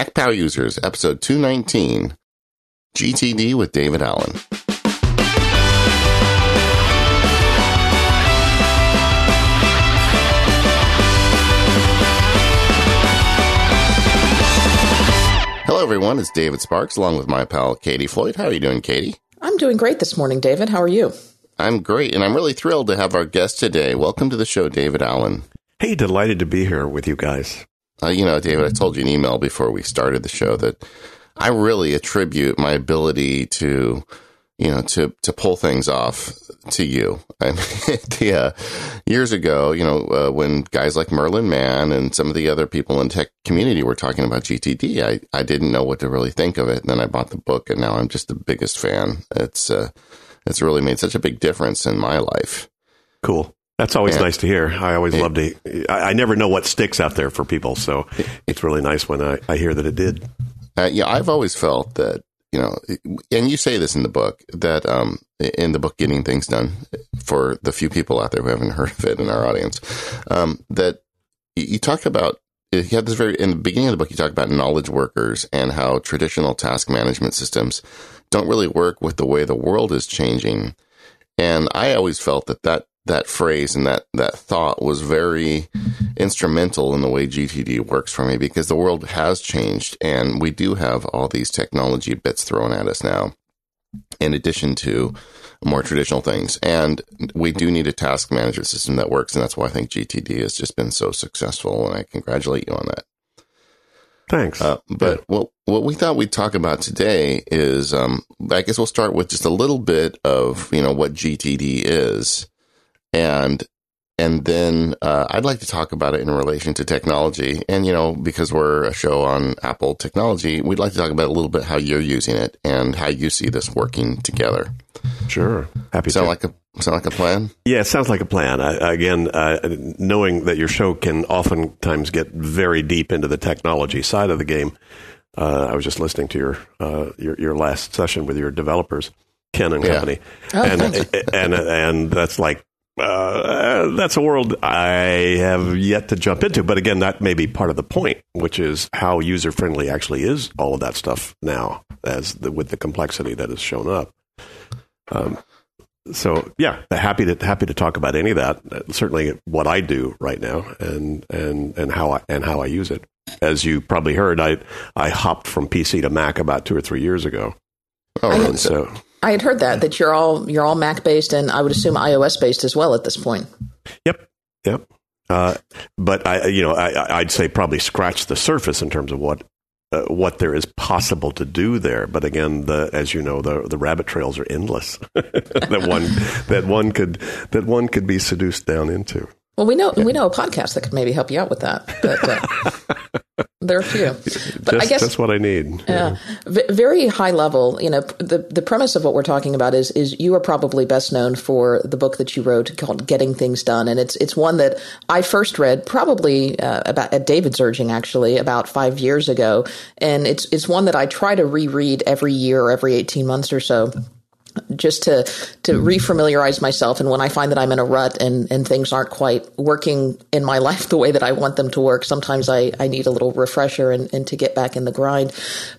Mac Power Users, episode 219 GTD with David Allen. Hello, everyone. It's David Sparks along with my pal Katie Floyd. How are you doing, Katie? I'm doing great this morning, David. How are you? I'm great, and I'm really thrilled to have our guest today. Welcome to the show, David Allen. Hey, delighted to be here with you guys. Uh, you know, David, I told you an email before we started the show that I really attribute my ability to, you know, to to pull things off to you. And yeah, years ago, you know, uh, when guys like Merlin Mann and some of the other people in tech community were talking about GTD, I I didn't know what to really think of it. And then I bought the book, and now I'm just the biggest fan. It's uh, it's really made such a big difference in my life. Cool. That's always yeah. nice to hear. I always it, love to. I, I, never know what sticks out there for people, so it's really nice when I, I hear that it did. Uh, yeah, I've always felt that you know, and you say this in the book that um, in the book "Getting Things Done" for the few people out there who haven't heard of it in our audience, um, that you talk about. You had this very in the beginning of the book. You talk about knowledge workers and how traditional task management systems don't really work with the way the world is changing. And I always felt that that that phrase and that, that thought was very instrumental in the way GTD works for me because the world has changed and we do have all these technology bits thrown at us now, in addition to more traditional things. And we do need a task management system that works. And that's why I think GTD has just been so successful. And I congratulate you on that. Thanks. Uh, but yeah. what what we thought we'd talk about today is, um, I guess we'll start with just a little bit of you know what GTD is, and and then uh, I'd like to talk about it in relation to technology. And you know, because we're a show on Apple technology, we'd like to talk about a little bit how you're using it and how you see this working together. Sure, happy. Sound to. like a sound like a plan? Yeah, it sounds like a plan. I, again, uh, knowing that your show can oftentimes get very deep into the technology side of the game. Uh, I was just listening to your, uh, your your last session with your developers. Ken and company, yeah. oh, and, and and that's like uh, that's a world I have yet to jump into. But again, that may be part of the point, which is how user friendly actually is all of that stuff now, as the, with the complexity that has shown up. Um, so yeah, happy to happy to talk about any of that. Certainly, what I do right now, and and and how I and how I use it. As you probably heard, I I hopped from PC to Mac about two or three years ago. Oh, really? so I had heard that that you're all you're all Mac based, and I would assume iOS based as well at this point. Yep, yep. Uh, but I, you know, I, would say probably scratch the surface in terms of what uh, what there is possible to do there. But again, the as you know, the the rabbit trails are endless that one that one could that one could be seduced down into. Well, we know yeah. we know a podcast that could maybe help you out with that, but uh, there are a few. But just, I guess that's what I need. Yeah, v- very high level. You know, the the premise of what we're talking about is is you are probably best known for the book that you wrote called "Getting Things Done," and it's it's one that I first read probably uh, about at David's urging actually about five years ago, and it's it's one that I try to reread every year or every eighteen months or so just to to mm-hmm. refamiliarize myself and when I find that I'm in a rut and, and things aren't quite working in my life the way that I want them to work, sometimes I, I need a little refresher and, and to get back in the grind.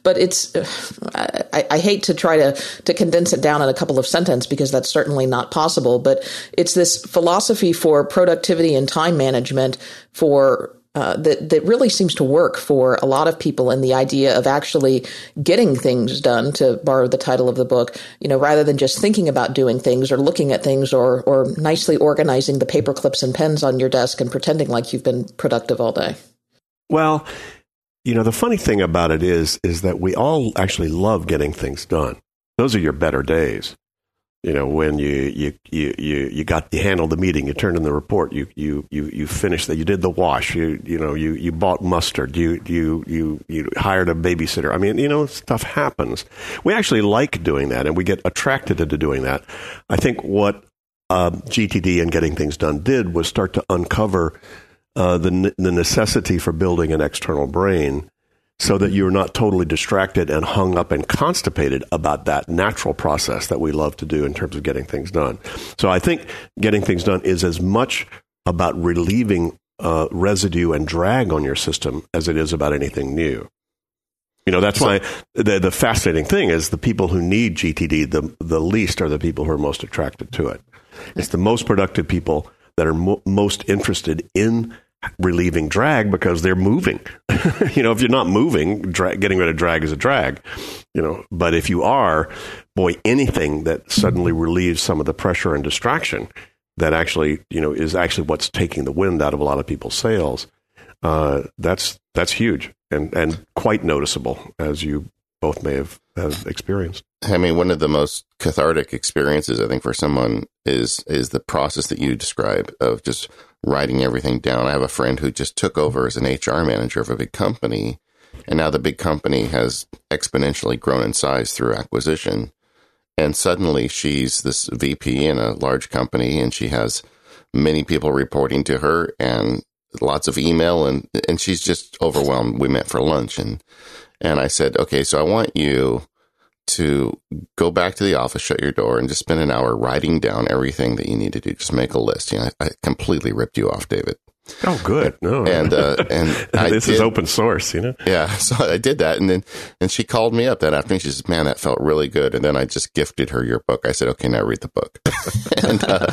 But it's I, I hate to try to to condense it down in a couple of sentences because that's certainly not possible. But it's this philosophy for productivity and time management for uh, that that really seems to work for a lot of people and the idea of actually getting things done to borrow the title of the book you know rather than just thinking about doing things or looking at things or or nicely organizing the paper clips and pens on your desk and pretending like you've been productive all day. Well you know the funny thing about it is is that we all actually love getting things done. Those are your better days you know when you you you you got you handled the meeting you turned in the report you you you you finished that you did the wash you you know you you bought mustard you you you you hired a babysitter. I mean you know stuff happens. We actually like doing that and we get attracted into doing that. I think what uh, gtd and getting things done did was start to uncover uh, the the necessity for building an external brain so that you're not totally distracted and hung up and constipated about that natural process that we love to do in terms of getting things done. So I think getting things done is as much about relieving uh, residue and drag on your system as it is about anything new. You know, that's so, why the, the fascinating thing is the people who need GTD the, the least are the people who are most attracted to it. It's the most productive people that are mo- most interested in relieving drag because they're moving. you know, if you're not moving, dra- getting rid of drag is a drag. You know, but if you are, boy, anything that suddenly relieves some of the pressure and distraction that actually, you know, is actually what's taking the wind out of a lot of people's sails. Uh, that's that's huge and and quite noticeable, as you both may have, have experienced. I mean, one of the most cathartic experiences I think for someone is is the process that you describe of just writing everything down. I have a friend who just took over as an HR manager of a big company, and now the big company has exponentially grown in size through acquisition. And suddenly she's this VP in a large company, and she has many people reporting to her, and lots of email, and and she's just overwhelmed. We met for lunch, and and I said, okay, so I want you to go back to the office, shut your door, and just spend an hour writing down everything that you need to do. Just make a list. You know, I, I completely ripped you off, David. Oh, good. No, and uh, and this did, is open source, you know. Yeah, so I did that, and then and she called me up that afternoon. She says, "Man, that felt really good." And then I just gifted her your book. I said, "Okay, now read the book." and uh,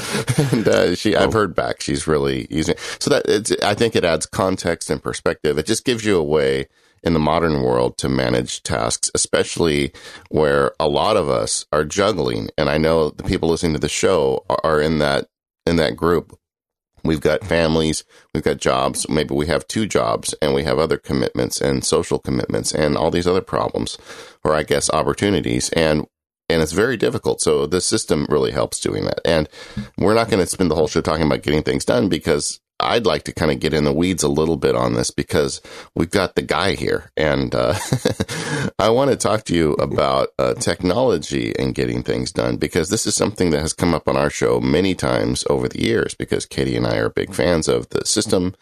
and uh, she, oh. I've heard back. She's really using. So that I think it adds context and perspective. It just gives you a way in the modern world to manage tasks, especially where a lot of us are juggling. And I know the people listening to the show are in that in that group. We've got families, we've got jobs, maybe we have two jobs and we have other commitments and social commitments and all these other problems or I guess opportunities and and it's very difficult. So the system really helps doing that. And we're not going to spend the whole show talking about getting things done because I'd like to kind of get in the weeds a little bit on this because we've got the guy here, and uh, I want to talk to you about uh, technology and getting things done because this is something that has come up on our show many times over the years. Because Katie and I are big fans of the system,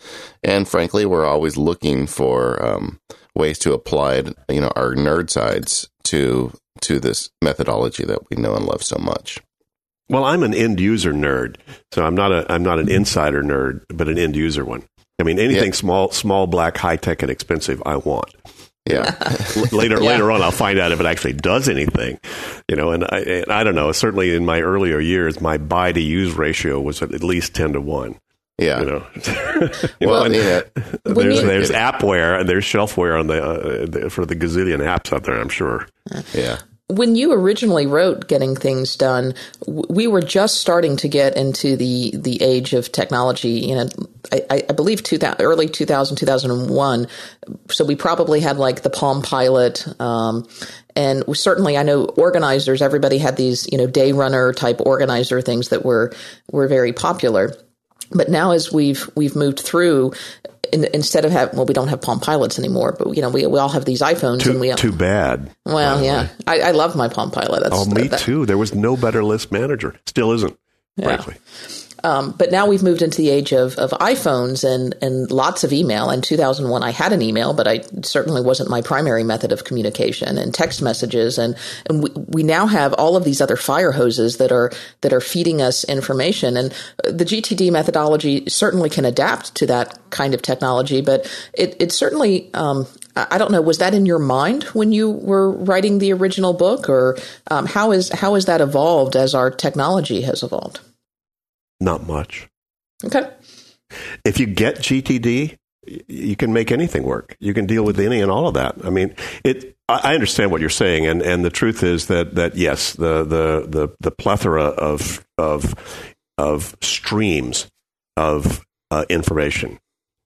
and frankly, we're always looking for um, ways to apply, you know, our nerd sides to to this methodology that we know and love so much. Well, I'm an end user nerd, so I'm not a I'm not an insider nerd, but an end user one. I mean, anything yeah. small, small, black, high tech, and expensive, I want. Yeah. later, yeah. later on, I'll find out if it actually does anything. You know, and I, and I don't know. Certainly, in my earlier years, my buy to use ratio was at least ten to one. Yeah. You know. well, yeah. there's you, there's appware and there's shelfware on the, uh, the, for the gazillion apps out there. I'm sure. Yeah when you originally wrote getting things done we were just starting to get into the the age of technology you know i, I believe 2000, early 2000 2001 so we probably had like the palm pilot um, and certainly i know organizers everybody had these you know day runner type organizer things that were were very popular. But now as we've we've moved through in, instead of having, well, we don't have Palm Pilots anymore, but you know, we, we all have these iPhones too, and we, too bad. Well, yeah, I, I, love my Palm Pilot. That's, oh, me that, too. There was no better list manager. Still isn't, yeah. frankly. Um, but now we've moved into the age of, of iPhones and, and lots of email. In 2001, I had an email, but I certainly wasn't my primary method of communication and text messages. And, and we, we now have all of these other fire hoses that are, that are feeding us information. And the GTD methodology certainly can adapt to that kind of technology, but it, it certainly, um, I don't know. Was that in your mind when you were writing the original book, or um, how is how has that evolved as our technology has evolved? Not much. Okay. If you get GTD, you can make anything work. You can deal with any and all of that. I mean, it. I understand what you're saying, and, and the truth is that that yes, the the the, the plethora of of of streams of uh, information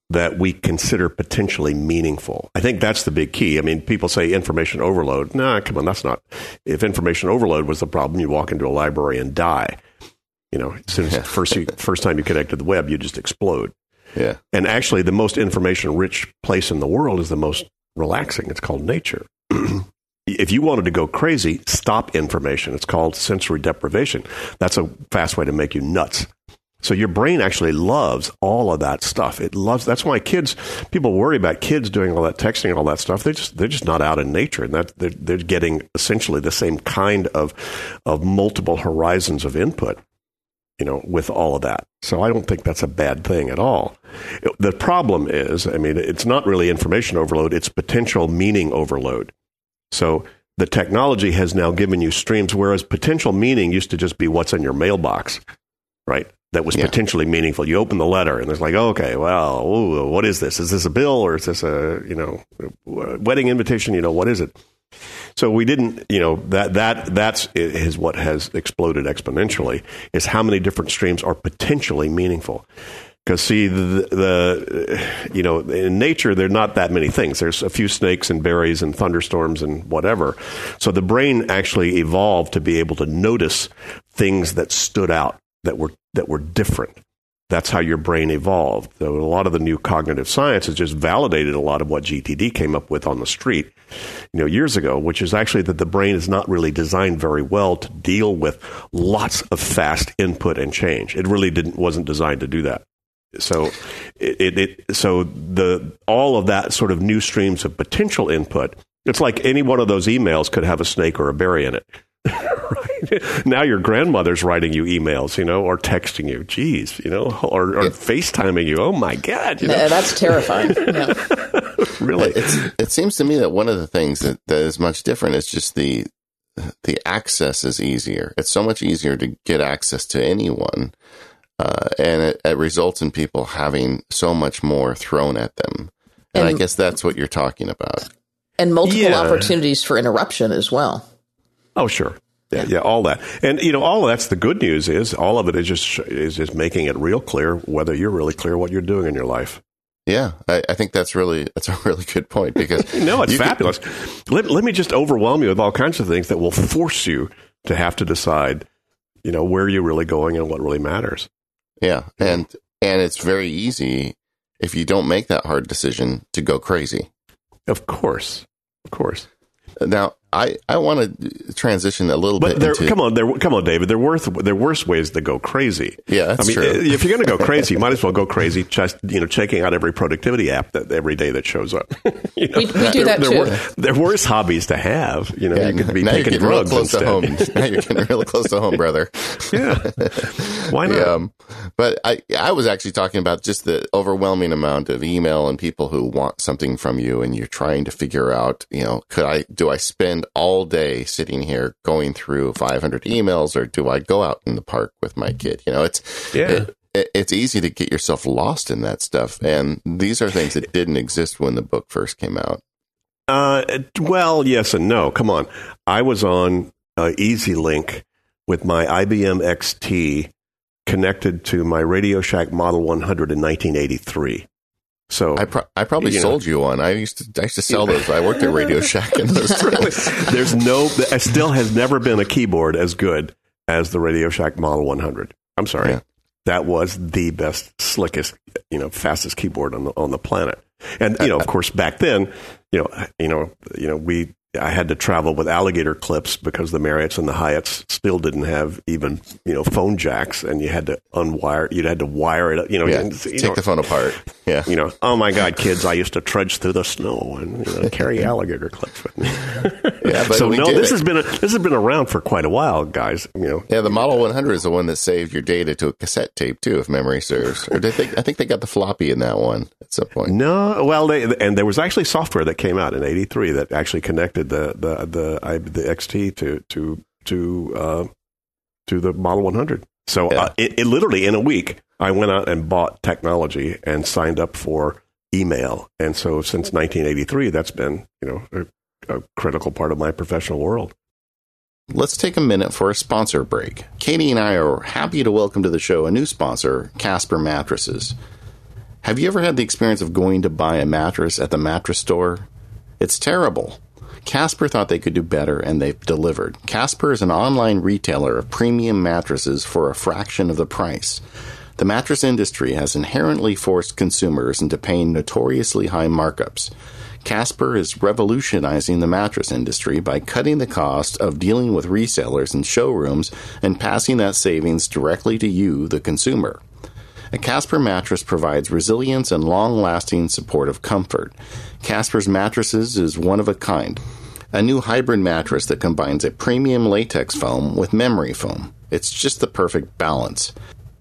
that we consider potentially meaningful. I think that's the big key. I mean, people say information overload. Nah, come on, that's not. If information overload was the problem, you walk into a library and die. You know, as soon as yeah. first you, first time you connect to the web, you just explode. Yeah. And actually, the most information rich place in the world is the most relaxing. It's called nature. if you wanted to go crazy, stop information. It's called sensory deprivation. That's a fast way to make you nuts. So your brain actually loves all of that stuff. It loves. That's why kids. People worry about kids doing all that texting, and all that stuff. They just they're just not out in nature, and that they're, they're getting essentially the same kind of of multiple horizons of input you know, with all of that. So I don't think that's a bad thing at all. The problem is, I mean, it's not really information overload, it's potential meaning overload. So the technology has now given you streams, whereas potential meaning used to just be what's in your mailbox, right? That was yeah. potentially meaningful. You open the letter and there's like, okay, well, ooh, what is this? Is this a bill or is this a, you know, a wedding invitation? You know, what is it? So we didn't, you know, that that that's is what has exploded exponentially. Is how many different streams are potentially meaningful. Because see, the, the, uh, you know in nature there are not that many things. There's a few snakes and berries and thunderstorms and whatever. So the brain actually evolved to be able to notice things that stood out that were that were different that's how your brain evolved. So a lot of the new cognitive science has just validated a lot of what GTD came up with on the street, you know, years ago, which is actually that the brain is not really designed very well to deal with lots of fast input and change. It really didn't wasn't designed to do that. So it, it, it so the all of that sort of new streams of potential input. It's like any one of those emails could have a snake or a berry in it. Right? Now your grandmother's writing you emails, you know, or texting you. Geez, you know, or, or FaceTiming you. Oh my God. You know? That's terrifying. Yeah. really? It's, it seems to me that one of the things that, that is much different is just the, the access is easier. It's so much easier to get access to anyone. Uh, and it, it, results in people having so much more thrown at them. And, and I guess that's what you're talking about. And multiple yeah. opportunities for interruption as well. Oh, sure. Yeah, yeah, all that, and you know, all of that's the good news is all of it is just is just making it real clear whether you're really clear what you're doing in your life. Yeah, I, I think that's really that's a really good point because no, it's fabulous. Could, let let me just overwhelm you with all kinds of things that will force you to have to decide, you know, where you're really going and what really matters. Yeah, and and it's very easy if you don't make that hard decision to go crazy. Of course, of course. Now, I, I want to transition a little but bit. Into, come on, there, come on, David. There are worth there are worse ways to go crazy. Yeah, that's I mean, true. If you're going to go crazy, you might as well go crazy. Just you know, checking out every productivity app that every day that shows up. you know, we, we, do that too. There are worse hobbies to have. You know, yeah, you could be taking drugs real close instead. to home. now you're getting really close to home, brother. yeah, why not? Um, but I I was actually talking about just the overwhelming amount of email and people who want something from you, and you're trying to figure out, you know, could I do I spend all day sitting here going through 500 emails or do I go out in the park with my kid? You know, it's, yeah. It, it's easy to get yourself lost in that stuff. And these are things that didn't exist when the book first came out. Uh, well, yes and no. Come on. I was on uh, EasyLink with my IBM XT connected to my Radio Shack Model 100 in 1983. So I, pro- I probably you sold know. you one. I used to I used to sell those. I worked at Radio Shack and those. There's no. It still has never been a keyboard as good as the Radio Shack Model 100. I'm sorry. Yeah. That was the best, slickest, you know, fastest keyboard on the on the planet. And you know, of course, back then, you know, you know, you know, we I had to travel with alligator clips because the Marriotts and the Hyatts still didn't have even you know phone jacks, and you had to unwire. You had to wire it. You know, yeah, you take know, the phone apart. Yeah, you know. Oh my God, kids! I used to trudge through the snow and you know, carry alligator clips with me. yeah, but so no, this it. has been a, this has been around for quite a while, guys. You know. Yeah, the Model 100 is the one that saved your data to a cassette tape too, if memory serves. Or did they? I think they got the floppy in that one at some point. No, well, they and there was actually software that came out in '83 that actually connected the the the I, the XT to to to uh, to the Model 100. So yeah. uh, it, it, literally in a week, I went out and bought technology and signed up for email. And so since 1983, that's been you know a, a critical part of my professional world. Let's take a minute for a sponsor break. Katie and I are happy to welcome to the show a new sponsor, Casper Mattresses. Have you ever had the experience of going to buy a mattress at the mattress store? It's terrible. Casper thought they could do better and they've delivered. Casper is an online retailer of premium mattresses for a fraction of the price. The mattress industry has inherently forced consumers into paying notoriously high markups. Casper is revolutionizing the mattress industry by cutting the cost of dealing with resellers and showrooms and passing that savings directly to you, the consumer. A Casper mattress provides resilience and long lasting supportive comfort. Casper's mattresses is one of a kind. a new hybrid mattress that combines a premium latex foam with memory foam. It's just the perfect balance.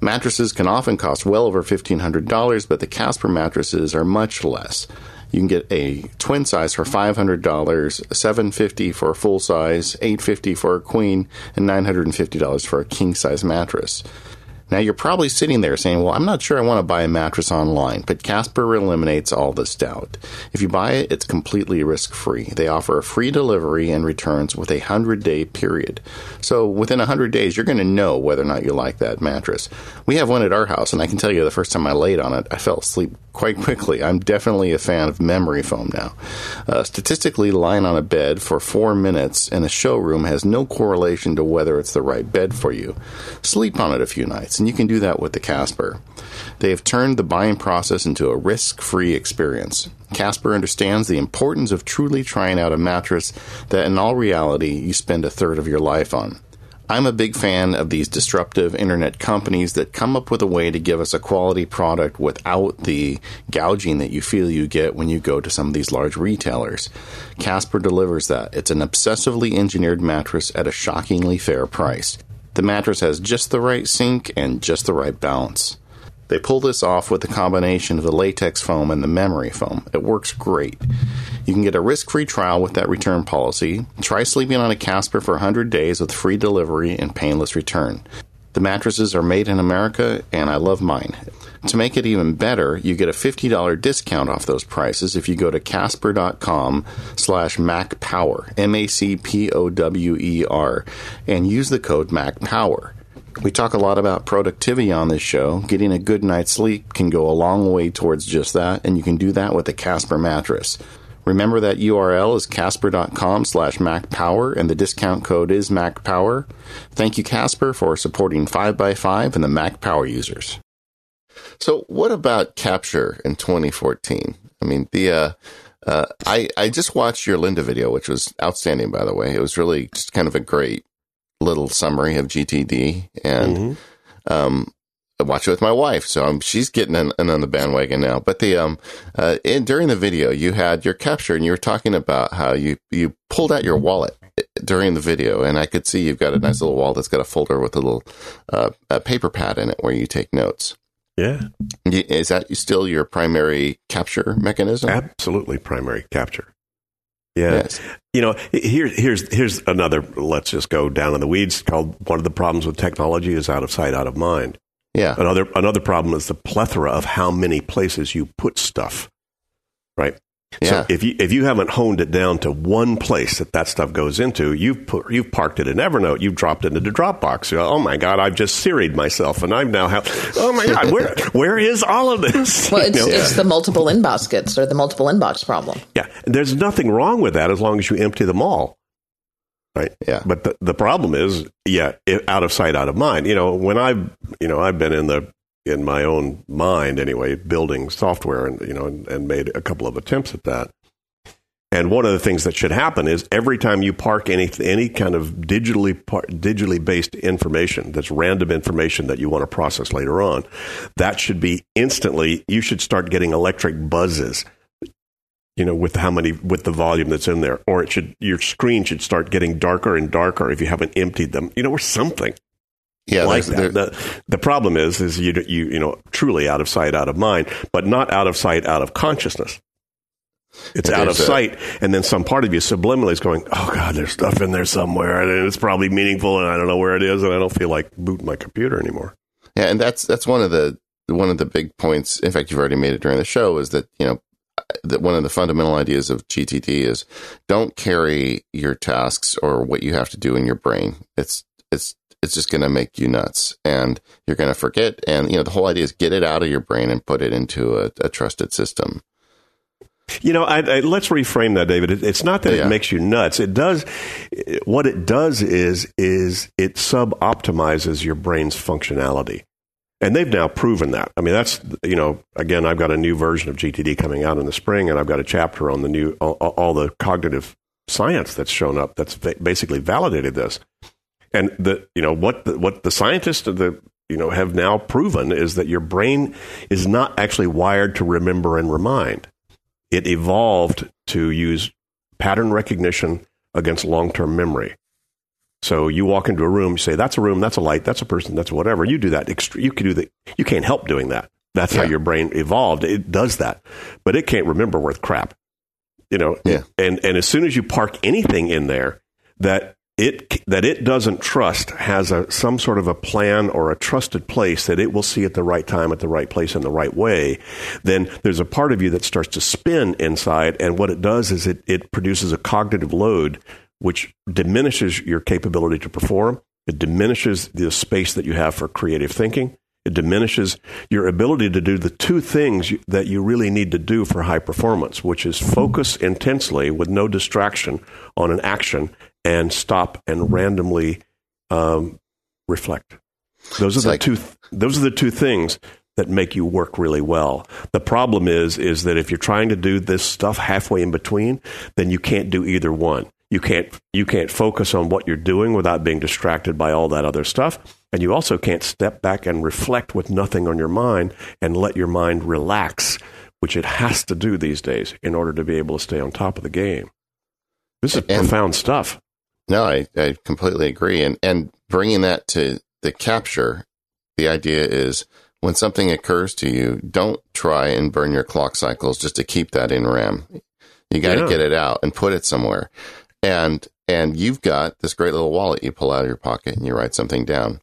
Mattresses can often cost well over $1,500, but the Casper mattresses are much less. You can get a twin size for $500, 750 for a full size, 850 for a queen, and $950 for a king size mattress. Now you're probably sitting there saying, well, I'm not sure I want to buy a mattress online, but Casper eliminates all this doubt. If you buy it, it's completely risk free. They offer a free delivery and returns with a 100 day period. So within 100 days, you're going to know whether or not you like that mattress. We have one at our house, and I can tell you the first time I laid on it, I fell asleep quite quickly. I'm definitely a fan of memory foam now. Uh, statistically, lying on a bed for four minutes in a showroom has no correlation to whether it's the right bed for you. Sleep on it a few nights, and you can do that with the Casper. They have turned the buying process into a risk free experience. Casper understands the importance of truly trying out a mattress that, in all reality, you spend a third of your life on. I'm a big fan of these disruptive internet companies that come up with a way to give us a quality product without the gouging that you feel you get when you go to some of these large retailers. Casper delivers that. It's an obsessively engineered mattress at a shockingly fair price. The mattress has just the right sink and just the right balance. They pull this off with the combination of the latex foam and the memory foam. It works great. You can get a risk free trial with that return policy. Try sleeping on a Casper for 100 days with free delivery and painless return. The mattresses are made in America, and I love mine. To make it even better, you get a $50 discount off those prices if you go to casper.com slash macpower, M-A-C-P-O-W-E-R, and use the code MacPower. We talk a lot about productivity on this show. Getting a good night's sleep can go a long way towards just that, and you can do that with a Casper mattress. Remember that URL is casper.com slash MacPower, and the discount code is MacPower. Thank you, Casper, for supporting 5x5 and the MacPower users. So, what about Capture in 2014? I mean, the uh, uh, I I just watched your Lynda video, which was outstanding, by the way. It was really just kind of a great little summary of GTD, and mm-hmm. um, I watch it with my wife, so um, she's getting in, in, on the bandwagon now. But the um, uh, in, during the video, you had your capture, and you were talking about how you you pulled out your wallet during the video, and I could see you've got a nice little wallet that's got a folder with a little uh, a paper pad in it where you take notes. Yeah, is that still your primary capture mechanism? Absolutely, primary capture. Yeah. Yes. You know, here's here's here's another. Let's just go down in the weeds. Called one of the problems with technology is out of sight, out of mind. Yeah. Another another problem is the plethora of how many places you put stuff. Right. Yeah. So if you if you haven't honed it down to one place that that stuff goes into, you've put you've parked it in Evernote, you've dropped it into Dropbox. You go, oh my God, I've just Siri'd myself, and I'm now have. Oh my God, where where is all of this? Well, it's, you know? it's the multiple inbox or the multiple inbox problem. Yeah, there's nothing wrong with that as long as you empty them all. Right. Yeah. But the, the problem is, yeah, out of sight, out of mind. You know, when I've, you know, I've been in the in my own mind anyway, building software and you know, and, and made a couple of attempts at that. And one of the things that should happen is every time you park any any kind of digitally digitally based information that's random information that you want to process later on, that should be instantly. You should start getting electric buzzes, you know, with how many with the volume that's in there, or it should your screen should start getting darker and darker if you haven't emptied them, you know, or something. Yeah, like that. The, the problem is, is you, you, you know, truly out of sight, out of mind, but not out of sight, out of consciousness. It's out of uh, sight, and then some part of you subliminally is going, "Oh God, there's stuff in there somewhere, and it's probably meaningful, and I don't know where it is, and I don't feel like booting my computer anymore." Yeah, and that's that's one of the one of the big points. In fact, you've already made it during the show. Is that you know that one of the fundamental ideas of GTD is don't carry your tasks or what you have to do in your brain. It's it's it's just going to make you nuts and you're going to forget. And, you know, the whole idea is get it out of your brain and put it into a, a trusted system. You know, I, I, let's reframe that, David. It, it's not that yeah. it makes you nuts. It does. What it does is is it sub optimizes your brain's functionality, and they've now proven that. I mean, that's you know, again, I've got a new version of GTD coming out in the spring, and I've got a chapter on the new all, all the cognitive science that's shown up that's basically validated this. And the you know what the, what the scientists the you know have now proven is that your brain is not actually wired to remember and remind. It evolved to use pattern recognition, against long term memory. So you walk into a room, you say, "That's a room, that's a light, that's a person, that's whatever." You do that. You can do that. You can't help doing that. That's yeah. how your brain evolved. It does that, but it can't remember worth crap. You know. Yeah. And and as soon as you park anything in there that it that it doesn't trust has a some sort of a plan or a trusted place that it will see at the right time at the right place in the right way then there's a part of you that starts to spin inside and what it does is it, it produces a cognitive load which diminishes your capability to perform it diminishes the space that you have for creative thinking it diminishes your ability to do the two things that you really need to do for high performance, which is focus intensely with no distraction on an action and stop and randomly um, reflect. Those are it's the like, two. Those are the two things that make you work really well. The problem is is that if you're trying to do this stuff halfway in between, then you can't do either one. You can't you can't focus on what you're doing without being distracted by all that other stuff, and you also can't step back and reflect with nothing on your mind and let your mind relax, which it has to do these days in order to be able to stay on top of the game. This is and, profound stuff. No, I, I completely agree. And, and bringing that to the capture, the idea is when something occurs to you, don't try and burn your clock cycles just to keep that in RAM. You got to yeah. get it out and put it somewhere. And, and you've got this great little wallet you pull out of your pocket and you write something down.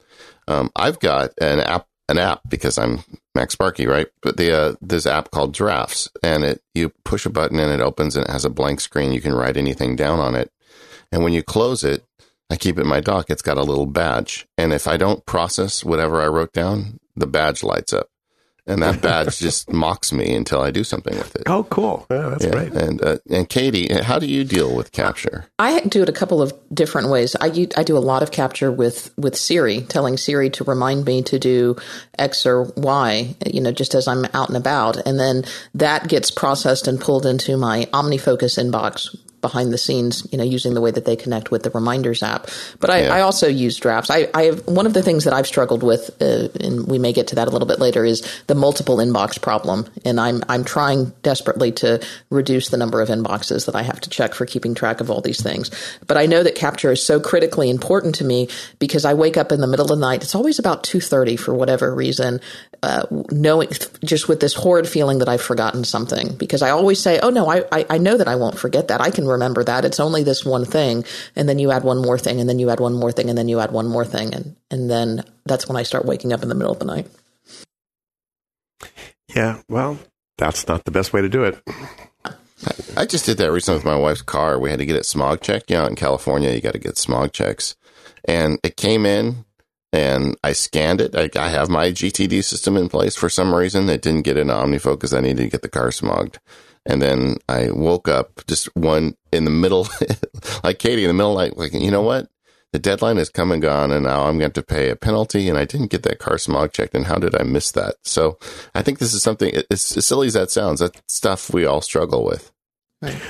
Um, I've got an app, an app because I'm MacSparky, right? But the, uh, this app called Drafts and it, you push a button and it opens and it has a blank screen. You can write anything down on it. And when you close it, I keep it in my dock. It's got a little badge. And if I don't process whatever I wrote down, the badge lights up. And that badge just mocks me until I do something with it. Oh, cool! Yeah, that's yeah. great. And uh, and Katie, how do you deal with capture? I do it a couple of different ways. I I do a lot of capture with with Siri, telling Siri to remind me to do X or Y. You know, just as I'm out and about, and then that gets processed and pulled into my OmniFocus inbox behind the scenes, you know, using the way that they connect with the reminders app. But I, yeah. I also use drafts. I, I, have one of the things that I've struggled with, uh, and we may get to that a little bit later, is the multiple inbox problem. And I'm I'm trying desperately to reduce the number of inboxes that I have to check for keeping track of all these things. But I know that capture is so critically important to me because I wake up in the middle of the night. It's always about two thirty for whatever reason, uh, knowing just with this horrid feeling that I've forgotten something. Because I always say, "Oh no, I I, I know that I won't forget that. I can." Remember that. It's only this one thing. And then you add one more thing, and then you add one more thing, and then you add one more thing. And, and then that's when I start waking up in the middle of the night. Yeah, well, that's not the best way to do it. I just did that recently with my wife's car. We had to get it smog checked. You know, in California, you got to get smog checks. And it came in and I scanned it. I, I, have my GTD system in place for some reason. It didn't get into OmniFocus. I needed to get the car smogged. And then I woke up just one in the middle, like Katie in the middle, like, like, you know what? The deadline has come and gone and now I'm going to pay a penalty and I didn't get that car smog checked. And how did I miss that? So I think this is something, it's as silly as that sounds, that stuff we all struggle with. Right.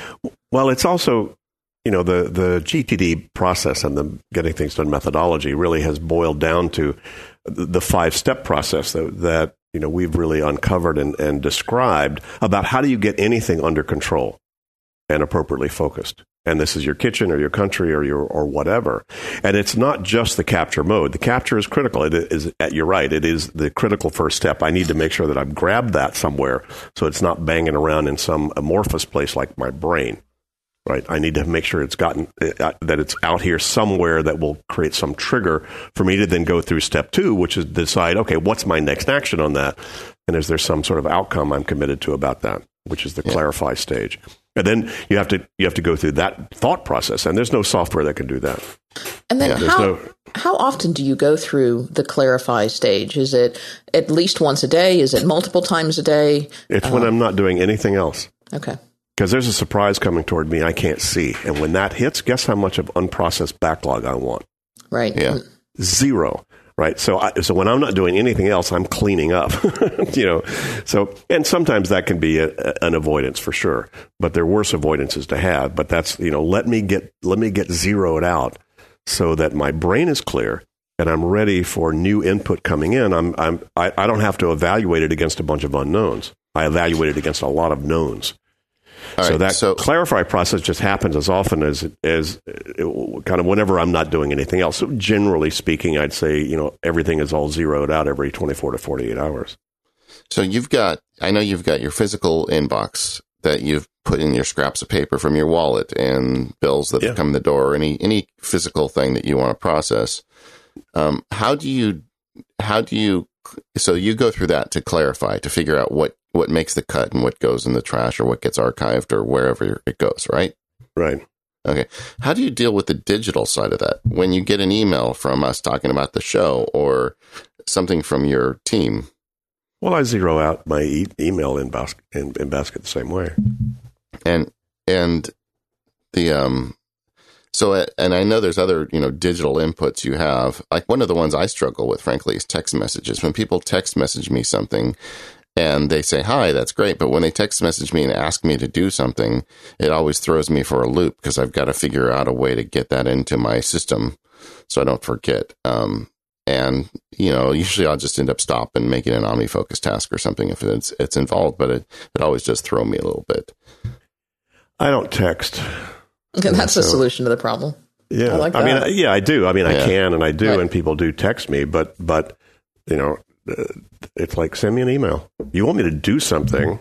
Well, it's also, you know, the, the GTD process and the getting things done methodology really has boiled down to the five step process that, that you know we've really uncovered and, and described about how do you get anything under control and appropriately focused. And this is your kitchen or your country or your or whatever. And it's not just the capture mode. The capture is critical. It is uh, you're right. It is the critical first step. I need to make sure that i've grabbed that somewhere so it's not banging around in some amorphous place like my brain right? I need to make sure it's gotten uh, that it's out here somewhere that will create some trigger for me to then go through step two, which is decide, okay, what's my next action on that, and is there some sort of outcome I'm committed to about that, which is the yeah. clarify stage. And then you have to you have to go through that thought process, and there's no software that can do that. And then yeah. how no, how often do you go through the clarify stage? Is it at least once a day? Is it multiple times a day? It's um, when I'm not doing anything else. Okay because there's a surprise coming toward me I can't see. And when that hits, guess how much of unprocessed backlog I want? Right. Yeah. Zero. Right. So, I, so when I'm not doing anything else, I'm cleaning up. you know. So, and sometimes that can be a, an avoidance for sure. But there are worse avoidances to have. But that's you know, let me get let me get zeroed out so that my brain is clear and I'm ready for new input coming in. I'm I'm I, I don't have to evaluate it against a bunch of unknowns. I evaluate it against a lot of knowns All so right, that so- clarify process just happens as often as as uh, kind of whenever I'm not doing anything else. So generally speaking, I'd say you know everything is all zeroed out every 24 to 48 hours. So you've got, I know you've got your physical inbox that you've put in your scraps of paper from your wallet and bills that Yeah. have come in the door, any any physical thing that you want to process. Um, how do you, how do you, so you go through that to clarify to figure out what what makes the cut and what goes in the trash or what gets archived or wherever it goes, right? Right. Okay. How do you deal with the digital side of that? When you get an email from us talking about the show or something from your team, Well, I zero out my e- email in, bas- in, in basket the same way. and and the um so uh, and I know there's other you know digital inputs you have like one of the ones I struggle with frankly is text messages when people text message me something and they say hi that's great but when they text message me and ask me to do something it always throws me for a loop because I've got to figure out a way to get that into my system so I don't forget um and you know usually I'll just end up stopping making an OmniFocus task or something if it's it's involved but it it always does throw me a little bit I don't text. And that's the so- solution to the problem. Yeah, I like I mean, yeah, I do. I mean, I can and I do, Right. and people do text me, but but you know, it's like send me an email. You want me to do something,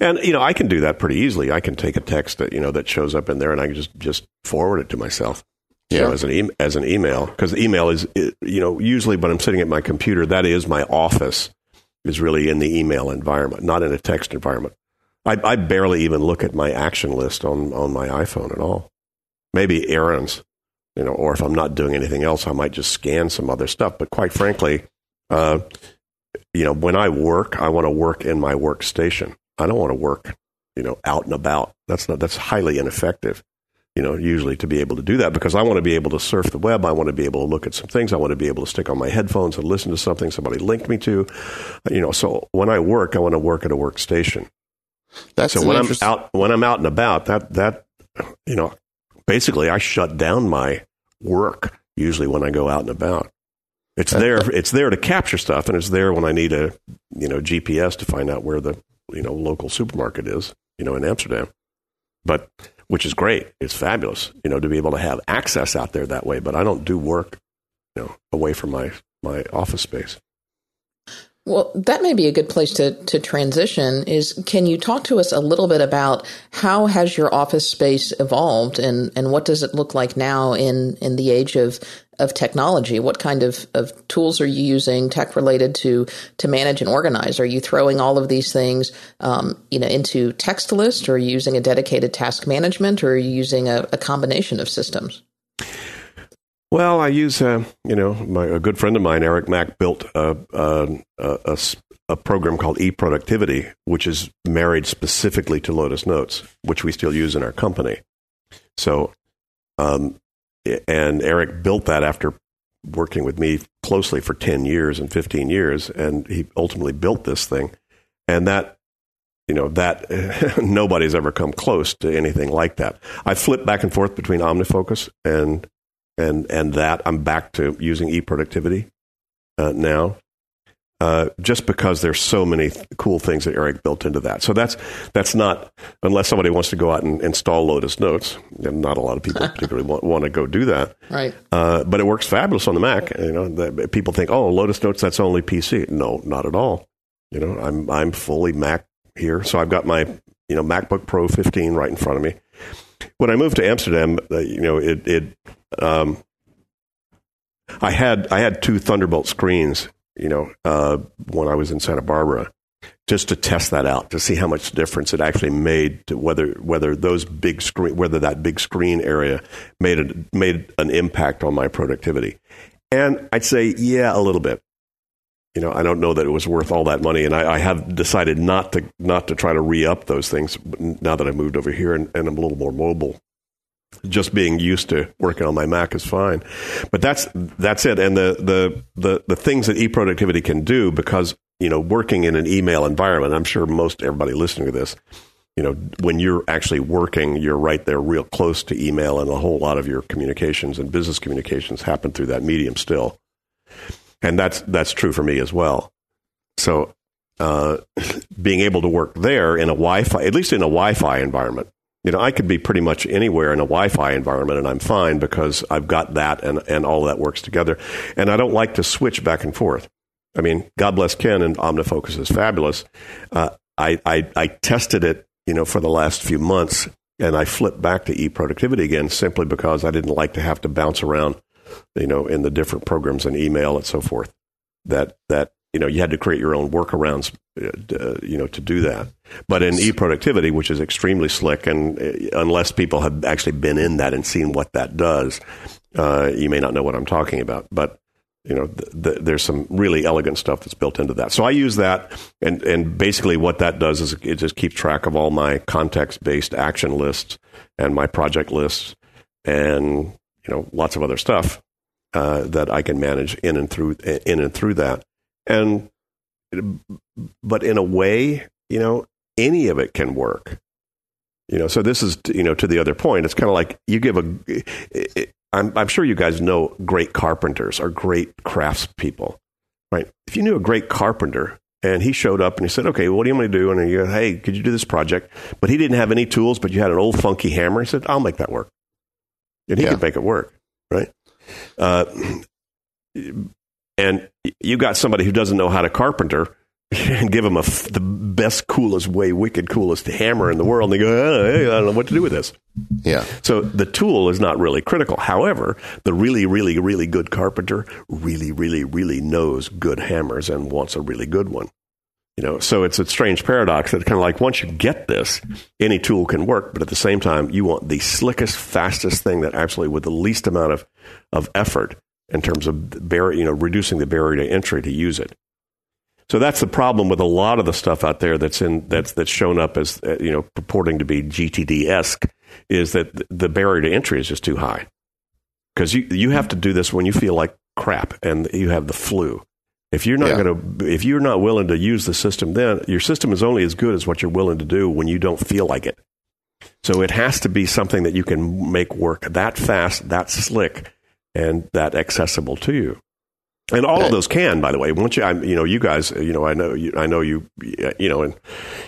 and you know, I can do that pretty easily. I can take a text that you know that shows up in there, and I can just just forward it to myself. you know, Yeah. as an e- as an email because email is you know usually when I'm sitting at my computer, that is my office is really in the email environment, not in a text environment. I, I barely even look at my action list on on my iPhone at all. Maybe errands, you know, or if I'm not doing anything else, I might just scan some other stuff. But quite frankly, uh, you know, when I work, I want to work in my workstation. I don't want to work, you know, out and about. That's not that's highly ineffective you know, usually to be able to do that because I want to be able to surf the web. I want to be able to look at some things. I want to be able to stick on my headphones and listen to something somebody linked me to. You know, so when I work, I want to work at a workstation. That's So when I'm out, when I'm out and about, that that you know, basically I shut down my work usually when I go out and about. It's there. It's there to capture stuff, and it's there when I need a you know GPS to find out where the you know local supermarket is. You know, in Amsterdam, but which is great. It's fabulous. You know, to be able to have access out there that way. But I don't do work, you know, away from my my office space. Well, that may be a good place to, to transition is can you talk to us a little bit about how has your office space evolved and, and what does it look like now in, in the age of, of technology? What kind of, of tools are you using tech related to, to manage and organize? Are you throwing all of these things, um, you know, into text list or are you using a dedicated task management or are you using a, a combination of systems? Well, I use, uh, you know, my, a good friend of mine, Eric Mack, built a program called eProductivity, which is married specifically to Lotus Notes, which we still use in our company. So, um, and Eric built that after working with me closely for 10 years and 15 years, and he ultimately built this thing. And that, you know, that nobody's ever come close to anything like that. I flip back and forth between OmniFocus and and and that I'm back to using eProductivity uh, now, uh, just because there's so many th- cool things that Eric built into that. So that's that's not unless somebody wants to go out and install Lotus Notes, and not a lot of people particularly want, want to go do that. Right. Uh, but it works fabulous on the Mac. You know, the, people think, oh, Lotus Notes that's only PC. No, not at all. You know, I'm I'm fully Mac here, so I've got my you know MacBook Pro 15 right in front of me. When I moved to Amsterdam, uh, you know, it it um, I had I had two Thunderbolt screens, you know, uh, when I was in Santa Barbara, just to test that out to see how much difference it actually made to whether whether those big screen whether that big screen area made a, made an impact on my productivity. And I'd say, yeah, a little bit. You know, I don't know that it was worth all that money, and I, I have decided not to not to try to re up those things now that I moved over here and, and I'm a little more mobile just being used to working on my Mac is fine. But that's that's it. And the the the, the things that eProductivity can do because you know working in an email environment, I'm sure most everybody listening to this, you know, when you're actually working, you're right there, real close to email, and a whole lot of your communications and business communications happen through that medium still. And that's that's true for me as well. So uh, being able to work there in a Wi-Fi, at least in a Wi-Fi environment. You know, I could be pretty much anywhere in a Wi-Fi environment, and I'm fine because I've got that, and and all that works together. And I don't like to switch back and forth. I mean, God bless Ken, and OmniFocus is fabulous. Uh, I, I I tested it, you know, for the last few months, and I flipped back to eProductivity again simply because I didn't like to have to bounce around, you know, in the different programs and email and so forth. That that you know you had to create your own workarounds uh, you know to do that. But in eProductivity which is extremely slick and uh, unless people have actually been in that and seen what that does uh, you may not know what i'm talking about. But you know th- th- there's some really elegant stuff that's built into that. So i use that and and basically what that does is it just keeps track of all my context based action lists and my project lists and you know lots of other stuff uh, that I can manage in and through in and through that and but in a way, you know, any of it can work. You know, so this is you know to the other point. It's kind of like you give a. I'm, I'm sure you guys know great carpenters or great craftspeople, right? If you knew a great carpenter and he showed up and he said, "Okay, what do you want to do?" And you, go, "Hey, could you do this project?" But he didn't have any tools, but you had an old funky hammer. He said, "I'll make that work," and he yeah. could make it work, right? Uh, and you got somebody who doesn't know how to carpenter and give them a, the best, coolest way, wicked, coolest hammer in the world, and they go, oh, hey, I don't know what to do with this. Yeah. So the tool is not really critical. However, the really, really, really good carpenter really, really, really knows good hammers and wants a really good one. You know, so it's a strange paradox that kind of like once you get this, any tool can work, but at the same time, you want the slickest, fastest thing that absolutely with the least amount of, of effort in terms of bar- you know reducing the barrier to entry to use it. So that's the problem with a lot of the stuff out there that's in that's that's shown up as uh, you know purporting to be GTD esque is that the barrier to entry is just too high because you you have to do this when you feel like crap and you have the flu. If you're not yeah. going to if you're not willing to use the system, then your system is only as good as what you're willing to do when you don't feel like it. So it has to be something that you can make work that fast, that slick, and that accessible to you. And all of those can, by the way. Once you, I, you know, you guys, you know, I know, you, I know you, you know, and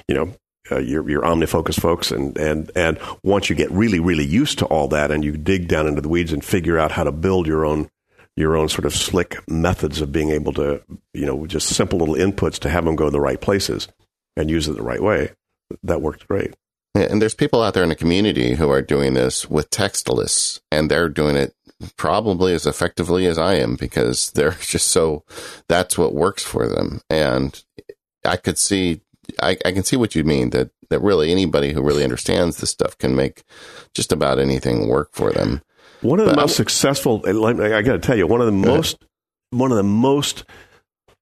you know, uh, you're, you're OmniFocus folks, and and and once you get really, really used to all that, and you dig down into the weeds and figure out how to build your own your own sort of slick methods of being able to, you know, just simple little inputs to have them go in the right places and use it the right way. That worked great. And there's people out there in the community who are doing this with text lists, and they're doing it probably as effectively as I am because they're just so that's what works for them. And I could see, I, I can see what you mean that, that really anybody who really understands this stuff can make just about anything work for them. One of the but most I'm, successful, I got to tell you, one of the most, ahead. one of the most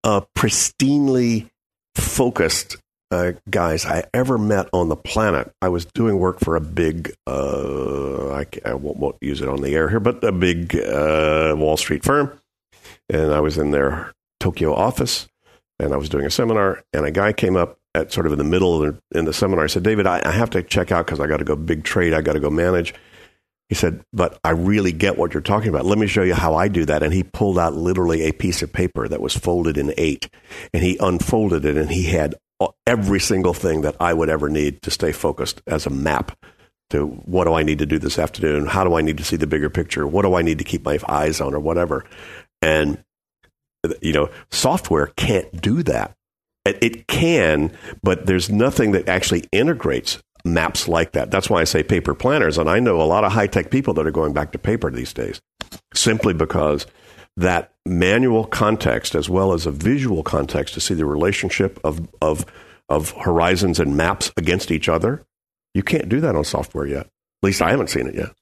uh, pristinely focused uh, guys I ever met on the planet. I was doing work for a big, uh, I, I won't, won't, use it on the air here, but a big uh, Wall Street firm. And I was in their Tokyo office and I was doing a seminar. And a guy came up at sort of in the middle of the, in the seminar. I said, David, I, I have to check out because I got to go big trade. I got to go manage. He said, but I really get what you're talking about. Let me show you how I do that. And he pulled out literally a piece of paper that was folded in eight and he unfolded it and he had every single thing that I would ever need to stay focused as a map to what do I need to do this afternoon? How do I need to see the bigger picture? What do I need to keep my eyes on or whatever? And, you know, software can't do that. It can, but there's nothing that actually integrates maps like that. That's why I say paper planners. And I know a lot of high tech people that are going back to paper these days simply because that manual context as well as a visual context to see the relationship of, of, of horizons and maps against each other. You can't do that on software yet. At least I haven't seen it yet.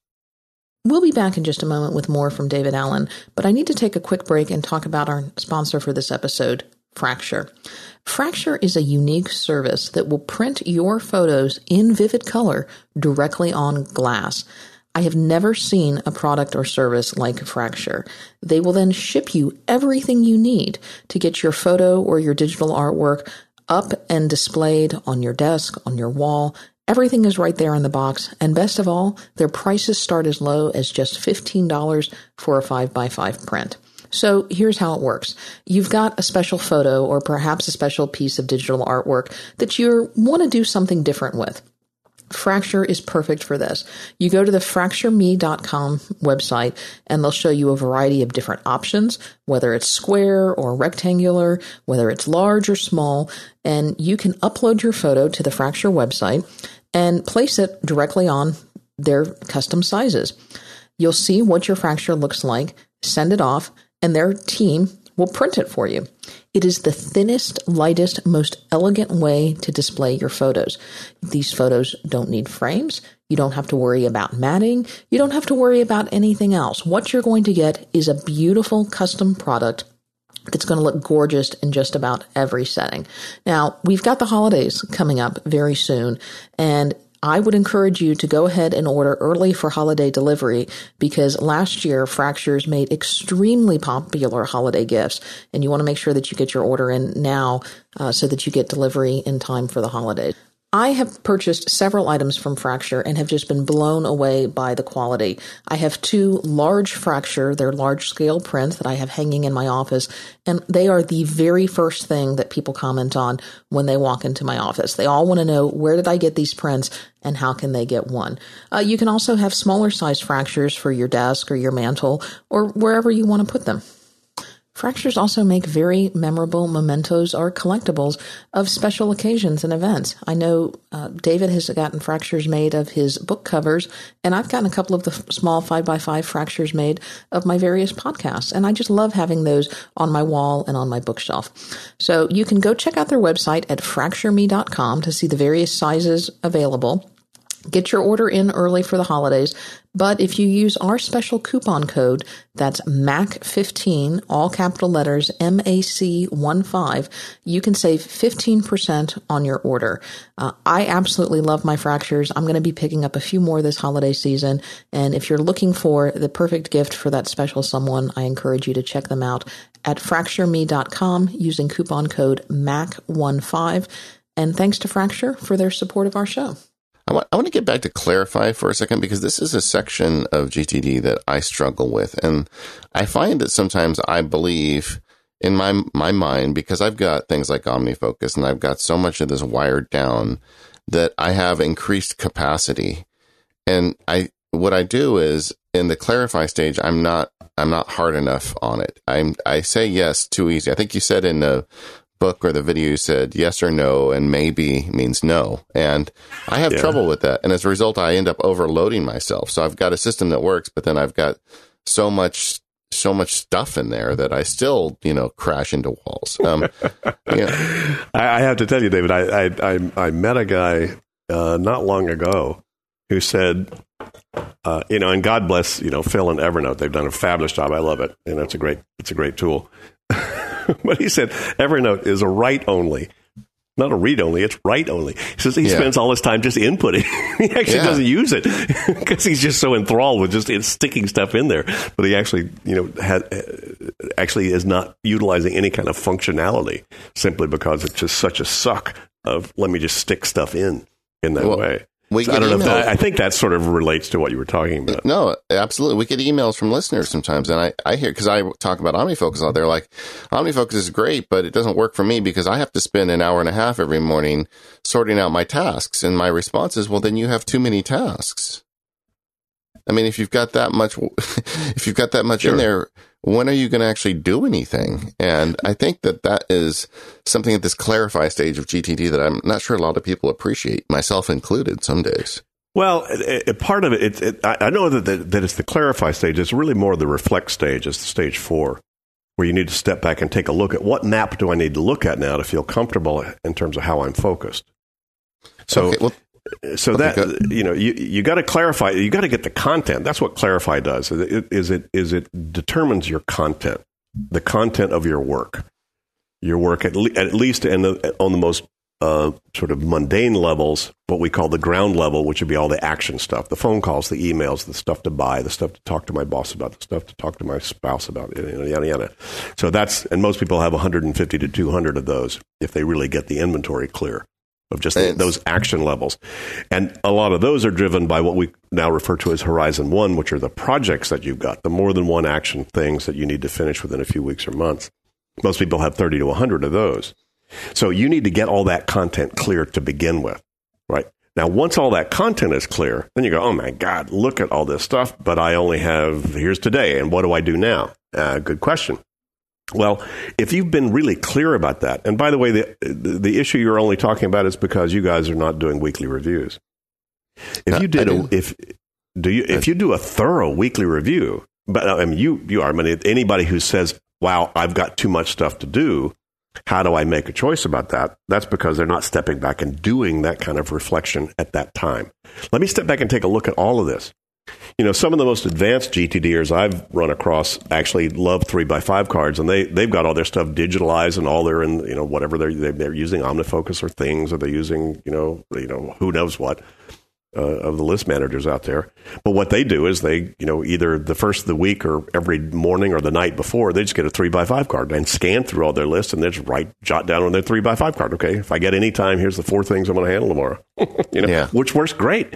We'll be back in just a moment with more from David Allen, but I need to take a quick break and talk about our sponsor for this episode, Fracture. Fracture is a unique service that will print your photos in vivid color directly on glass. I have never seen a product or service like Fracture. They will then ship you everything you need to get your photo or your digital artwork up and displayed on your desk, on your wall. Everything is right there in the box. And best of all, their prices start as low as just $15 for a 5x5 print. So here's how it works. You've got a special photo or perhaps a special piece of digital artwork that you want to do something different with. Fracture is perfect for this. You go to the fractureme.com website and they'll show you a variety of different options, whether it's square or rectangular, whether it's large or small, and you can upload your photo to the Fracture website and place it directly on their custom sizes. You'll see what your fracture looks like, send it off, and their team will print it for you. It is the thinnest, lightest, most elegant way to display your photos. These photos don't need frames. You don't have to worry about matting. You don't have to worry about anything else. What you're going to get is a beautiful custom product that's going to look gorgeous in just about every setting. Now, we've got the holidays coming up very soon, and I would encourage you to go ahead and order early for holiday delivery because last year Fractures made extremely popular holiday gifts, and you want to make sure that you get your order in now uh, so that you get delivery in time for the holidays. I have purchased several items from Fracture and have just been blown away by the quality. I have two large Fracture, they're large scale prints that I have hanging in my office, and they are the very first thing that people comment on when they walk into my office. They all want to know where did I get these prints and how can they get one. Uh, you can also have smaller size fractures for your desk or your mantle or wherever you want to put them. Fractures also make very memorable mementos or collectibles of special occasions and events. I know uh, David has gotten fractures made of his book covers, and I've gotten a couple of the small 5x5 fractures made of my various podcasts. And I just love having those on my wall and on my bookshelf. So you can go check out their website at fractureme.com to see the various sizes available. Get your order in early for the holidays, but if you use our special coupon code, that's MAC15, all capital letters, MAC15, you can save 15% on your order. Uh, I absolutely love my fractures. I'm going to be picking up a few more this holiday season, and if you're looking for the perfect gift for that special someone, I encourage you to check them out at fractureme.com using coupon code MAC15. And thanks to Fracture for their support of our show. I want, I want to get back to clarify for a second because this is a section of GTD that I struggle with. And I find that sometimes I believe in my, my mind, because I've got things like OmniFocus and I've got so much of this wired down that I have increased capacity. And I, what I do is in the clarify stage, I'm not, I'm not hard enough on it. I'm, I say yes too easy. I think you said in the book or the video said yes or no and maybe means no. And I have yeah. trouble with that. And as a result, I end up overloading myself. So I've got a system that works, but then I've got so much so much stuff in there that I still, you know, crash into walls. Um, yeah. I, have to tell you, David, I I, I, I met a guy uh, not long ago who said, uh, you know, and God bless, you know, Phil and Evernote. They've done a fabulous job. I love it, and it's a great it's a great tool. but he said Evernote is a write only. Not a read only, it's write only. He says he yeah. spends all his time just inputting. he actually yeah. doesn't use it because he's just so enthralled with just sticking stuff in there. But he actually, you know, has, uh, actually is not utilizing any kind of functionality simply because it's just such a suck of let me just stick stuff in in that well, way. We so I don't know that, I think that sort of relates to what you were talking about. No, absolutely. We get emails from listeners sometimes, and I, I hear because I talk about OmniFocus out there, like OmniFocus is great, but it doesn't work for me because I have to spend an hour and a half every morning sorting out my tasks. And my response is, well, then you have too many tasks. I mean, if you've got that much, if you've got that much sure. in there, when are you going to actually do anything? And I think that that is something at this clarify stage of GTD that I'm not sure a lot of people appreciate, myself included, some days. Well, it, it, part of it, it, I know that, that, that it's the clarify stage. It's really more the reflect stage. It's the stage four, where you need to step back and take a look at what map do I need to look at now to feel comfortable in terms of how I'm focused. So, okay, well, so that you know you you got to clarify you got to get the content. That's what clarify does. Is it is it determines your content the content of your work. Your work at, le- at least in the, on the most uh, sort of mundane levels what we call the ground level which would be all the action stuff the phone calls the emails the stuff to buy the stuff to talk to my boss about the stuff to talk to my spouse about yada yada yada. So that's and most people have 150 to 200 of those if they really get the inventory clear of just the, those action levels. And a lot of those are driven by what we now refer to as Horizon One, which are the projects that you've got, the more than one action things that you need to finish within a few weeks or months. Most people have 30 to 100 of those. So you need to get all that content clear to begin with, right? Now, once all that content is clear, then you go, oh my God, look at all this stuff, but I only have, here's today, and what do I do now? Uh, good question. Well, if you've been really clear about that, and by the way, the, the issue you're only talking about is because you guys are not doing weekly reviews. If you did, a, if do you, if you do a thorough weekly review, but I mean, you you are. I mean, anybody who says, "Wow, I've got too much stuff to do," how do I make a choice about that? That's because they're not stepping back and doing that kind of reflection at that time. Let me step back and take a look at all of this you know, some of the most advanced GTDers I've run across actually love three by five cards, and they they've got all their stuff digitalized and all their in you know whatever they're they're using OmniFocus or things, or they're using you know you know who knows what. Uh, of the list managers out there, but what they do is they, you know, either the first of the week or every morning or the night before, they just get a three by five card and scan through all their lists and they just write, jot down on their three by five card. Okay, if I get any time, here's the four things I'm going to handle tomorrow. you know, yeah. which works great.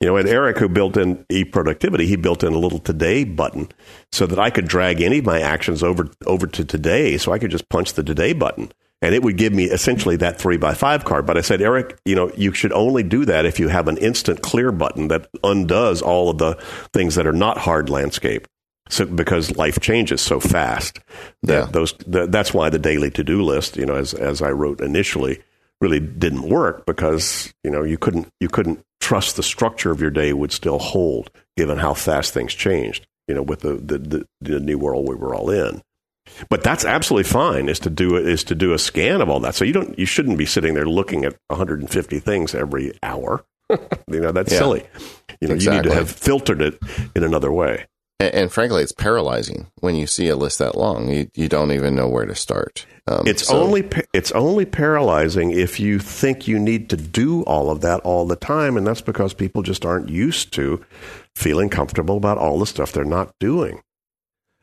You know, and Eric, who built in eProductivity, he built in a little today button so that I could drag any of my actions over over to today. So I could just punch the today button and it would give me essentially that three by five card. But I said, Eric, you know, you should only do that if you have an instant clear button that undoes all of the things that are not hard landscape. So, because life changes so fast that yeah. those that's why the daily to do list, you know, as as I wrote initially, really didn't work because you know you couldn't you couldn't trust the structure of your day would still hold given how fast things changed. You know, with the the, the, the new world we were all in. But that's absolutely fine. Is to do is to do a scan of all that. So you don't you shouldn't be sitting there looking at 150 things every hour. you know that's yeah, silly. You know exactly. you need to have filtered it in another way. And, and, frankly, it's paralyzing when you see a list that long. You you don't even know where to start. Um, it's so. only it's only paralyzing if you think you need to do all of that all the time, and that's because people just aren't used to feeling comfortable about all the stuff they're not doing.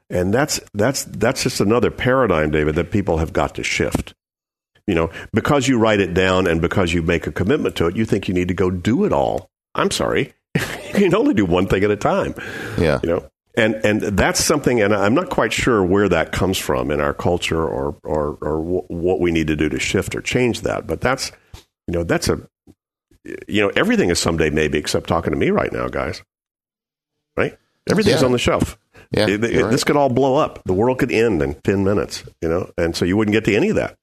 And that's that's that's just another paradigm, David, that people have got to shift. You know, because you write it down and because you make a commitment to it, you think you need to go do it all. I'm sorry. you can only do one thing at a time. Yeah. You know, and and that's something, and I'm not quite sure where that comes from in our culture or or or w- what we need to do to shift or change that. But that's you know that's a you know everything is someday maybe except talking to me right now, guys. Right? Everything's yeah. on the shelf. Yeah, it, it, right. this could all blow up. The world could end in ten minutes. You know, and so you wouldn't get to any of that.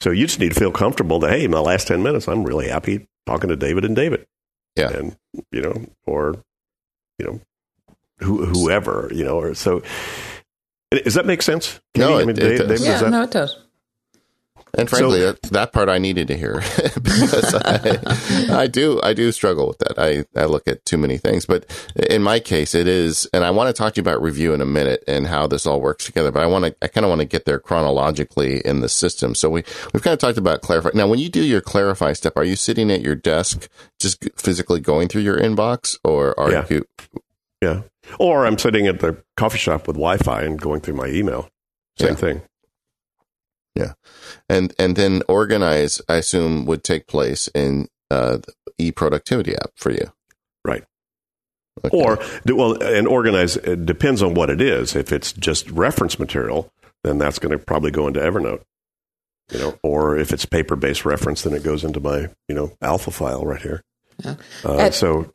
So you just need to feel comfortable that hey, in my last ten minutes, I'm really happy talking to David and David. Yeah, and you know, or you know, who, whoever, you know, or so. Does that make sense? no, I mean, it, it does. yeah, that, no, it does. And frankly, so, that part I needed to hear because I, I, do I do struggle with that. I, I look at too many things, but in my case, it is. And I want to talk to you about review in a minute and how this all works together. But I want to I kind of want to get there chronologically in the system. So we we've kind of talked about clarify. Now, when you do your clarify step, are you sitting at your desk just physically going through your inbox, or are yeah. you? Yeah. Or I'm sitting at the coffee shop with Wi-Fi and going through my email. Same yeah. thing. Yeah, and and then organize, I assume, would take place in uh, the eProductivity app for you. Right. Okay. Or well, and organize it depends on what it is. If it's just reference material, then that's going to probably go into Evernote. You know, or if it's paper-based reference, then it goes into my you know alpha file right here. Yeah. Uh, At, so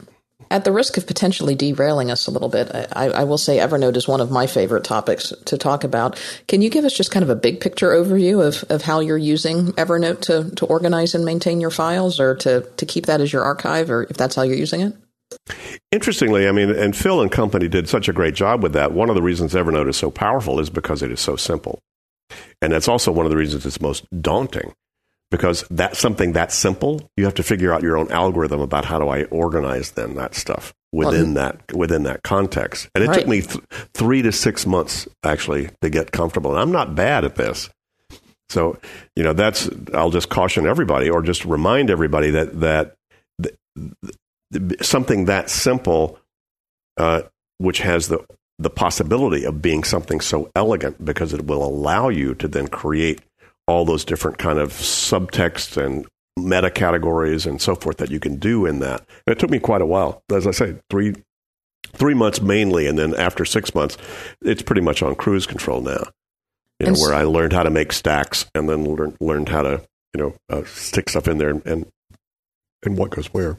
at the risk of potentially derailing us a little bit, I, I, will say Evernote is one of my favorite topics to talk about. Can you give us just kind of a big picture overview of, of how you're using Evernote to, to organize and maintain your files or to, to keep that as your archive or if that's how you're using it? Interestingly, I mean, and Phil and company did such a great job with that. One of the reasons Evernote is so powerful is because it is so simple. And that's also one of the reasons it's most daunting because that's something that simple. You have to figure out your own algorithm about how do I organize then that stuff within well, that within that context. And it right. took me th- three to six months actually to get comfortable. And I'm not bad at this. So you know that's I'll just caution everybody or just remind everybody that that th- th- something that simple, uh, which has the the possibility of being something so elegant because it will allow you to then create all those different kind of subtext and meta categories and so forth that you can do in that. And it took me quite a while. As I say, three three months mainly, and then after six months, it's pretty much on cruise control now. You know, where I learned how to make stacks and then learned learned how to you know uh, stick stuff in there and, and and what goes where.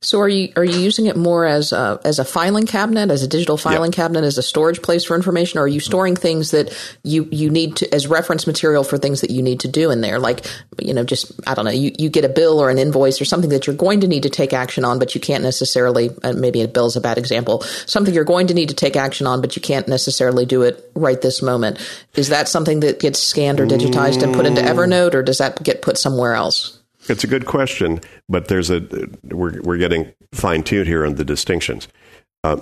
So are you are you using it more as a, as a filing cabinet, as a digital filing yep. cabinet, as a storage place for information, or are you storing things that you you need to as reference material for things that you need to do in there? Like you know, just I don't know, you, you get a bill or an invoice or something that you're going to need to take action on, but you can't necessarily. Uh, maybe a bill is a bad example. Something you're going to need to take action on, but you can't necessarily do it right this moment. Is that something that gets scanned or digitized and put into Evernote, or does that get put somewhere else? It's a good question, but there's a we're we're getting fine tuned here on the distinctions. Uh,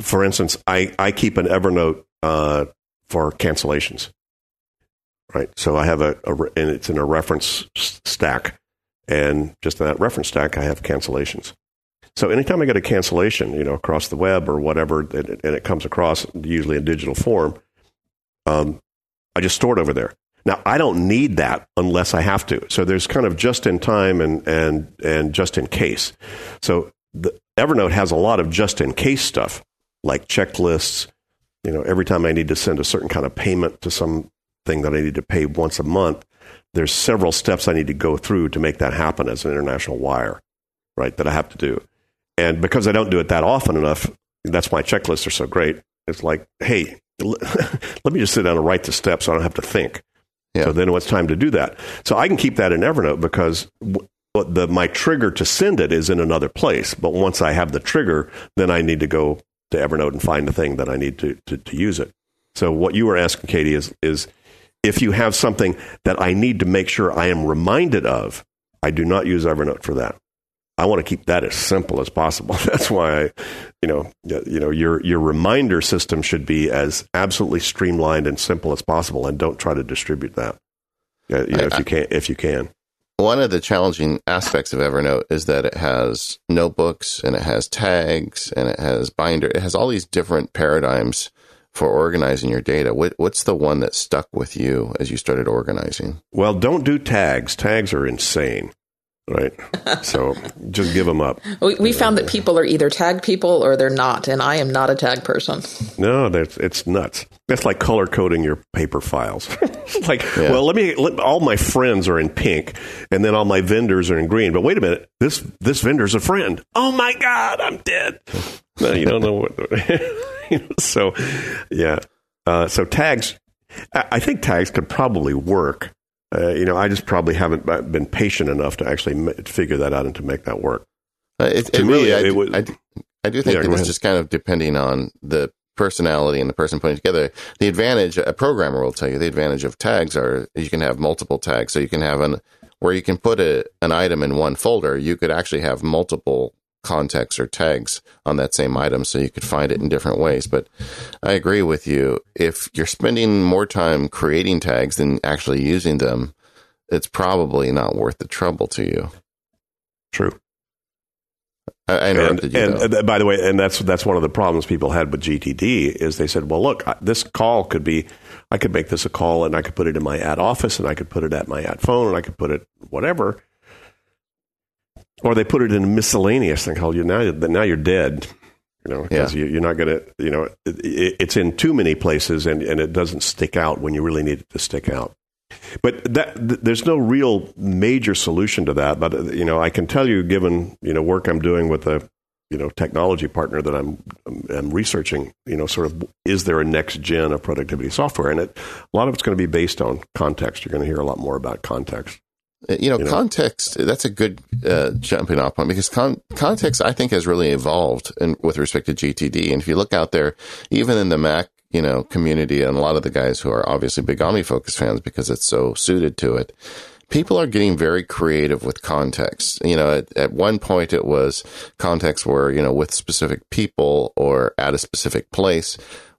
for instance, I I keep an Evernote uh, for cancellations, right? So I have a, a and it's in a reference stack, and just in that reference stack, I have cancellations. So anytime I get a cancellation, you know, across the web or whatever, and it comes across usually in digital form, um, I just store it over there. Now, I don't need that unless I have to. So there's kind of just in time and, and, and just in case. So the, Evernote has a lot of just in case stuff like checklists. You know, every time I need to send a certain kind of payment to something that I need to pay once a month, there's several steps I need to go through to make that happen as an international wire, right? That I have to do. And because I don't do it that often enough, that's why checklists are so great. It's like, hey, let me just sit down and write the steps so I don't have to think. Yeah. So then it's time to do that. So I can keep that in Evernote because the my trigger to send it is in another place. But once I have the trigger, then I need to go to Evernote and find the thing that I need to, to, to use it. So what you were asking, Katie, is is if you have something that I need to make sure I am reminded of, I do not use Evernote for that. I want to keep that as simple as possible. That's why I, you know, you know, your your reminder system should be as absolutely streamlined and simple as possible, and don't try to distribute that. You know, I, if you can, if you can. One of the challenging aspects of Evernote is that it has notebooks and it has tags and it has binder. It has all these different paradigms for organizing your data. What, what's the one that stuck with you as you started organizing? Well, don't do tags. Tags are insane right? So just give them up. We, we found that people are either tag people or they're not, and I am not a tag person. No, that's it's nuts. That's like color coding your paper files. like, yeah. well, let me. Let, all my friends are in pink, and then all my vendors are in green. But wait a minute, this this vendor's a friend. Oh my god, I'm dead. no, you don't know what. so, yeah. Uh, so tags. I think tags could probably work uh, you know, I just probably haven't been patient enough to actually figure that out and to make that work. Uh, it, to it me, really, I, do, was, I, I do think yeah, it was just kind of depending on the personality and the person putting together. The advantage, a programmer will tell you, the advantage of tags are you can have multiple tags. So you can have an, where you can put a, an item in one folder, you could actually have multiple contexts or tags on that same item so you could find it in different ways. But I agree with you. If you're spending more time creating tags than actually using them, it's probably not worth the trouble to you. True. I, I interrupted and, you. And, and, by the way, and that's that's one of the problems people had with GTD is they said, well, look, this call could be, I could make this a call and I could put it in my ad office and I could put it at my ad phone and I could put it whatever or they put it in a miscellaneous thing called you now. Now you're dead. You know, because yeah. you, are not going to. You know, it, it's in too many places, and and it doesn't stick out when you really need it to stick out. But that there's no real major solution to that. But you know, I can tell you, given you know work I'm doing with a you know technology partner that I'm I'm researching, you know, sort of is there a next gen of productivity software? And it, a lot of it's going to be based on context. You're going to hear a lot more about context. Uh, you know, you know, context, that's a good uh, jumping off point because con- context, I think, has really evolved in, with respect to GTD. And if you look out there, even in the Mac, you know, community and a lot of the guys who are obviously big OmniFocus fans because it's so suited to it, people are getting very creative with context. You know, at, at one point it was context where, you know, with specific people or at a specific place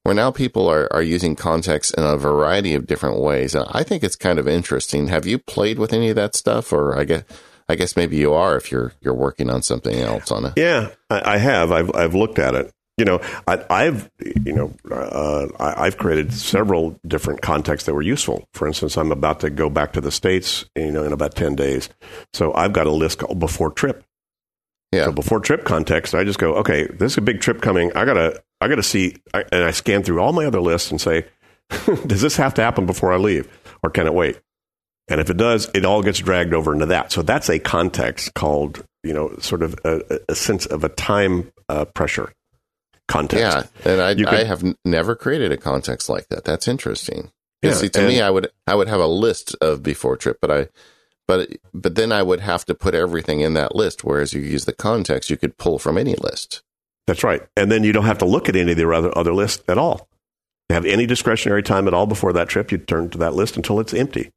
where now people are, are using context in a variety of different ways. I think it's kind of interesting. Have you played with any of that stuff? Or I guess, I guess maybe you are if you're, you're working on something else on it. Yeah, I, I have. I've, I've looked at it. you know, I, have you know, uh, I, have created several different contexts that were useful. For instance, I'm about to go back to the states, you know, in about ten days, so I've got a list called before trip. Yeah. So before trip context, I just go, okay, this is a big trip coming. I gotta, I gotta see, I, and I scan through all my other lists and say, does this have to happen before I leave, or can it wait? And if it does, it all gets dragged over into that. So that's a context called, you know, sort of a, a sense of a time uh, pressure context. Yeah, and I, could, I have n- never created a context like that. That's interesting. Yeah, see, to me, I would I would have a list of before trip, but I but but then I would have to put everything in that list. Whereas you use the context, you could pull from any list. That's right, and then you don't have to look at any of the other other lists at all. You have any discretionary time at all before that trip, you turn to that list until it's empty.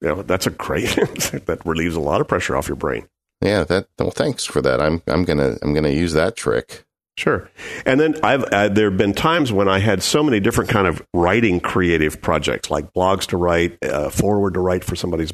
You know, that's a great that relieves a lot of pressure off your brain. Yeah, that well, thanks for that. I'm I'm gonna I'm gonna use that trick. Sure. And then I've uh, there have been times when I had so many different kind of writing creative projects, like blogs to write, uh, forward to write for somebody's